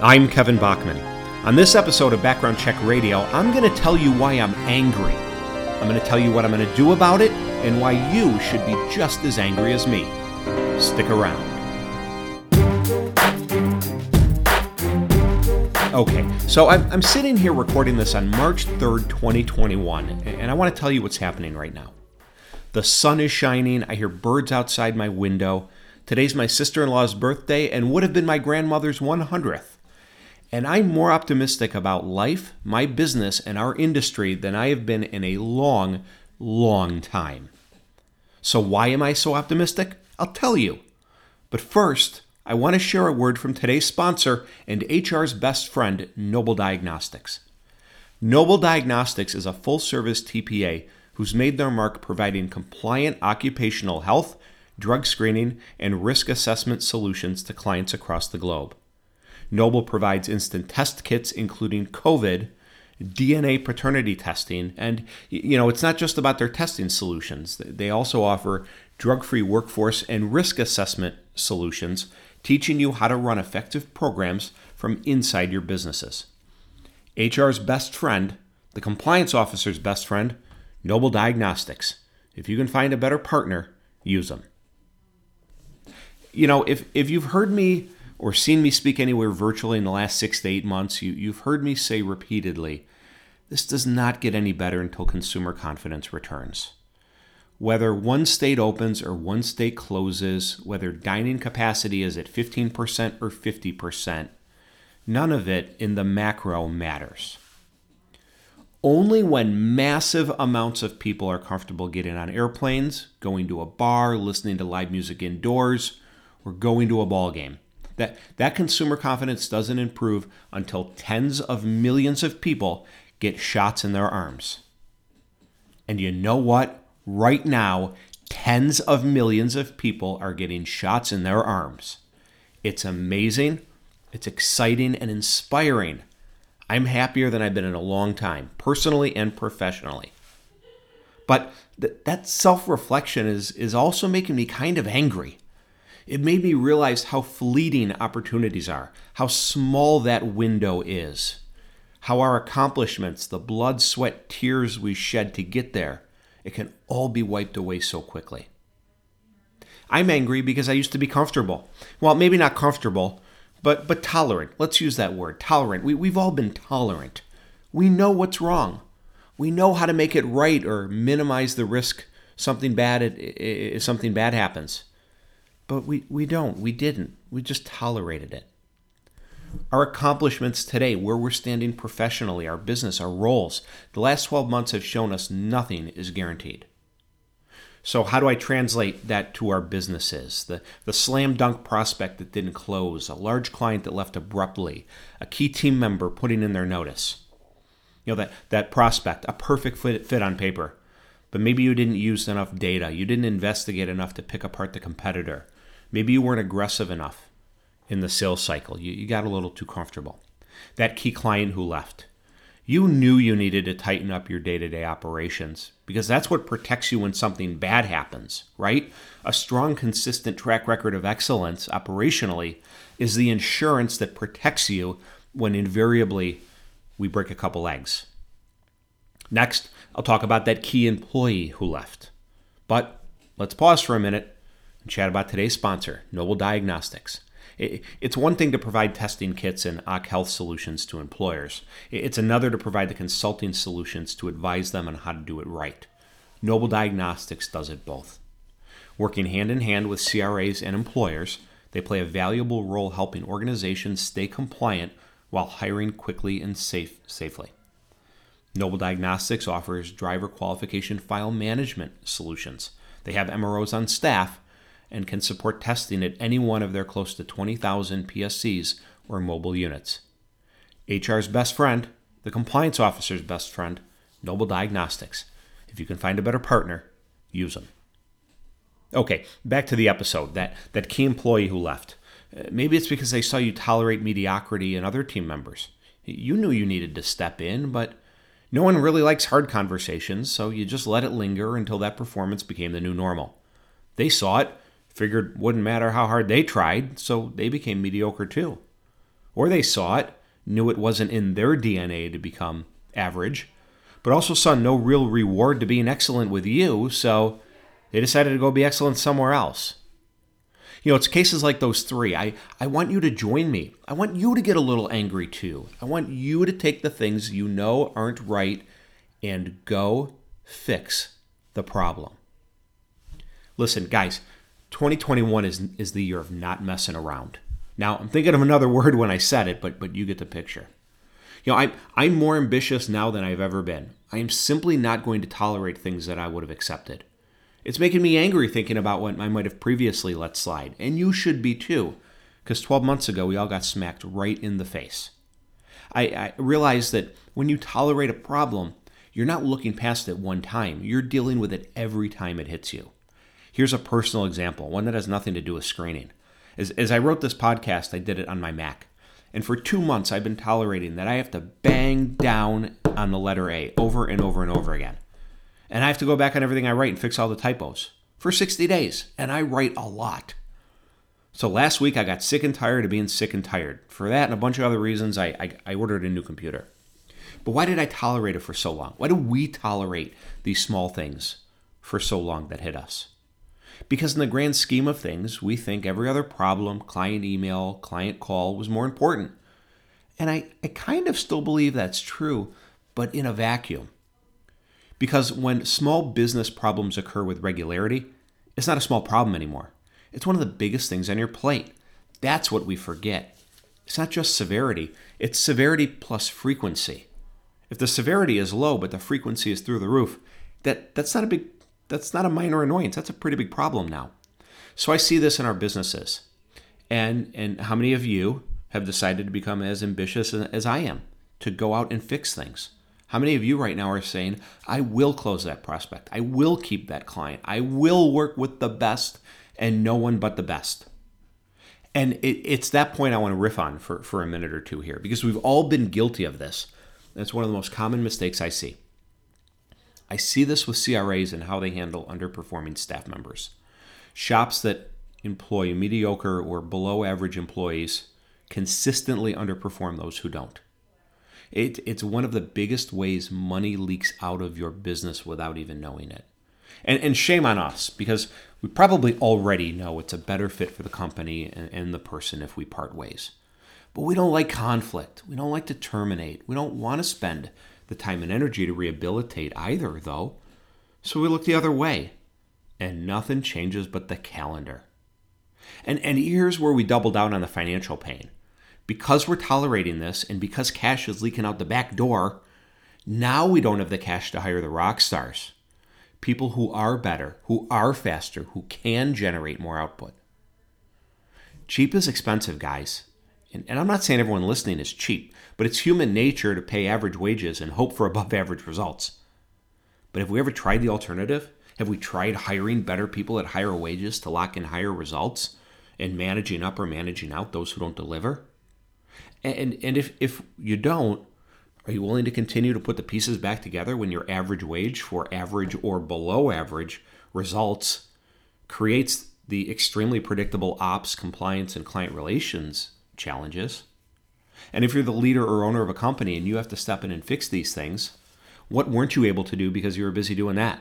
I'm Kevin Bachman. On this episode of Background Check Radio, I'm going to tell you why I'm angry. I'm going to tell you what I'm going to do about it and why you should be just as angry as me. Stick around. Okay, so I'm, I'm sitting here recording this on March 3rd, 2021, and I want to tell you what's happening right now. The sun is shining, I hear birds outside my window. Today's my sister in law's birthday and would have been my grandmother's 100th. And I'm more optimistic about life, my business, and our industry than I have been in a long, long time. So, why am I so optimistic? I'll tell you. But first, I want to share a word from today's sponsor and HR's best friend, Noble Diagnostics. Noble Diagnostics is a full service TPA who's made their mark providing compliant occupational health, drug screening, and risk assessment solutions to clients across the globe. Noble provides instant test kits including COVID, DNA paternity testing, and you know, it's not just about their testing solutions. They also offer drug-free workforce and risk assessment solutions teaching you how to run effective programs from inside your businesses. HR's best friend, the compliance officer's best friend, Noble Diagnostics. If you can find a better partner, use them. You know, if, if you've heard me or seen me speak anywhere virtually in the last six to eight months, you, you've heard me say repeatedly this does not get any better until consumer confidence returns whether one state opens or one state closes, whether dining capacity is at 15% or 50%, none of it in the macro matters. Only when massive amounts of people are comfortable getting on airplanes, going to a bar, listening to live music indoors, or going to a ball game. That, that consumer confidence doesn't improve until tens of millions of people get shots in their arms. And you know what? Right now, tens of millions of people are getting shots in their arms. It's amazing, it's exciting, and inspiring. I'm happier than I've been in a long time, personally and professionally. But th- that self reflection is, is also making me kind of angry. It made me realize how fleeting opportunities are, how small that window is, how our accomplishments, the blood, sweat, tears we shed to get there, it can all be wiped away so quickly. I'm angry because I used to be comfortable. Well, maybe not comfortable, but but tolerant. Let's use that word, tolerant. We we've all been tolerant. We know what's wrong. We know how to make it right or minimize the risk something bad if something bad happens. But we, we don't. We didn't. We just tolerated it our accomplishments today, where we're standing professionally, our business, our roles. The last 12 months have shown us nothing is guaranteed. So, how do I translate that to our businesses? The, the slam dunk prospect that didn't close, a large client that left abruptly, a key team member putting in their notice. You know, that, that prospect, a perfect fit, fit on paper, but maybe you didn't use enough data. You didn't investigate enough to pick apart the competitor. Maybe you weren't aggressive enough in the sales cycle. You, you got a little too comfortable. That key client who left. You knew you needed to tighten up your day to day operations because that's what protects you when something bad happens, right? A strong, consistent track record of excellence operationally is the insurance that protects you when invariably we break a couple eggs. Next, I'll talk about that key employee who left. But let's pause for a minute and chat about today's sponsor, Noble Diagnostics. It's one thing to provide testing kits and OC Health solutions to employers. It's another to provide the consulting solutions to advise them on how to do it right. Noble Diagnostics does it both. Working hand in hand with CRAs and employers, they play a valuable role helping organizations stay compliant while hiring quickly and safe, safely. Noble Diagnostics offers driver qualification file management solutions. They have MROs on staff and can support testing at any one of their close to 20,000 PSCs or mobile units. HR's best friend, the compliance officer's best friend, Noble Diagnostics. If you can find a better partner, use them. Okay, back to the episode. That that key employee who left. Uh, maybe it's because they saw you tolerate mediocrity in other team members. You knew you needed to step in, but no one really likes hard conversations, so you just let it linger until that performance became the new normal. They saw it, figured wouldn't matter how hard they tried, so they became mediocre too. Or they saw it, knew it wasn't in their DNA to become average, but also saw no real reward to being excellent with you, so they decided to go be excellent somewhere else. You know, it's cases like those three. I, I want you to join me. I want you to get a little angry too. I want you to take the things you know aren't right and go fix the problem. Listen, guys, 2021 is, is the year of not messing around. Now, I'm thinking of another word when I said it, but, but you get the picture. You know, I, I'm more ambitious now than I've ever been. I am simply not going to tolerate things that I would have accepted. It's making me angry thinking about what I might have previously let slide, and you should be too, because 12 months ago we all got smacked right in the face. I, I realize that when you tolerate a problem, you're not looking past it one time, you're dealing with it every time it hits you. Here's a personal example, one that has nothing to do with screening. As, as I wrote this podcast, I did it on my Mac. And for two months, I've been tolerating that I have to bang down on the letter A over and over and over again. And I have to go back on everything I write and fix all the typos for 60 days. And I write a lot. So last week, I got sick and tired of being sick and tired. For that and a bunch of other reasons, I, I, I ordered a new computer. But why did I tolerate it for so long? Why do we tolerate these small things for so long that hit us? Because in the grand scheme of things, we think every other problem, client email, client call, was more important. And I, I kind of still believe that's true, but in a vacuum. Because when small business problems occur with regularity, it's not a small problem anymore. It's one of the biggest things on your plate. That's what we forget. It's not just severity, it's severity plus frequency. If the severity is low but the frequency is through the roof, that, that's not a big that's not a minor annoyance. That's a pretty big problem now. So I see this in our businesses. And and how many of you have decided to become as ambitious as I am to go out and fix things? How many of you right now are saying, I will close that prospect. I will keep that client. I will work with the best and no one but the best. And it, it's that point I want to riff on for, for a minute or two here because we've all been guilty of this. That's one of the most common mistakes I see. I see this with CRAs and how they handle underperforming staff members. Shops that employ mediocre or below average employees consistently underperform those who don't. It, it's one of the biggest ways money leaks out of your business without even knowing it. And, and shame on us because we probably already know it's a better fit for the company and, and the person if we part ways. But we don't like conflict. We don't like to terminate. We don't want to spend the time and energy to rehabilitate either, though. So we look the other way. And nothing changes but the calendar. And, and here's where we double down on the financial pain because we're tolerating this and because cash is leaking out the back door, now we don't have the cash to hire the rock stars. People who are better, who are faster, who can generate more output. Cheap is expensive, guys. And, and I'm not saying everyone listening is cheap, but it's human nature to pay average wages and hope for above average results. But have we ever tried the alternative? Have we tried hiring better people at higher wages to lock in higher results and managing up or managing out those who don't deliver? And and if if you don't, are you willing to continue to put the pieces back together when your average wage for average or below average results creates the extremely predictable ops, compliance, and client relations challenges? And if you're the leader or owner of a company and you have to step in and fix these things, what weren't you able to do because you were busy doing that?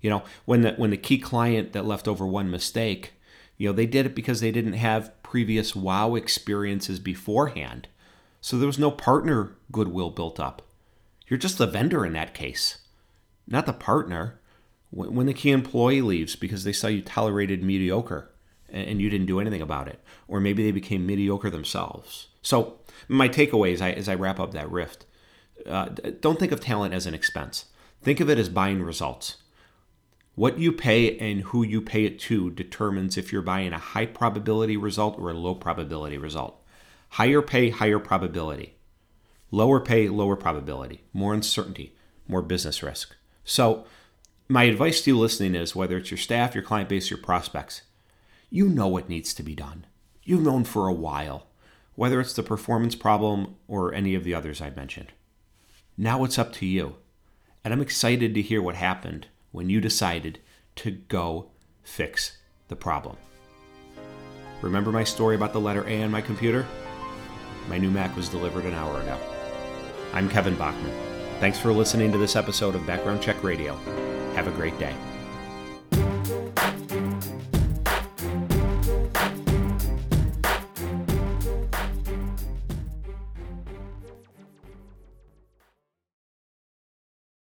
You know, when the when the key client that left over one mistake, you know, they did it because they didn't have previous wow experiences beforehand. So there was no partner goodwill built up. You're just the vendor in that case, not the partner. When the key employee leaves because they saw you tolerated mediocre and you didn't do anything about it, or maybe they became mediocre themselves. So, my takeaway as I, as I wrap up that rift uh, don't think of talent as an expense, think of it as buying results. What you pay and who you pay it to determines if you're buying a high probability result or a low probability result. Higher pay, higher probability. Lower pay, lower probability. More uncertainty, more business risk. So, my advice to you listening is whether it's your staff, your client base, your prospects, you know what needs to be done. You've known for a while, whether it's the performance problem or any of the others I've mentioned. Now it's up to you. And I'm excited to hear what happened when you decided to go fix the problem. Remember my story about the letter A on my computer? My new Mac was delivered an hour ago. I'm Kevin Bachman. Thanks for listening to this episode of Background Check Radio. Have a great day.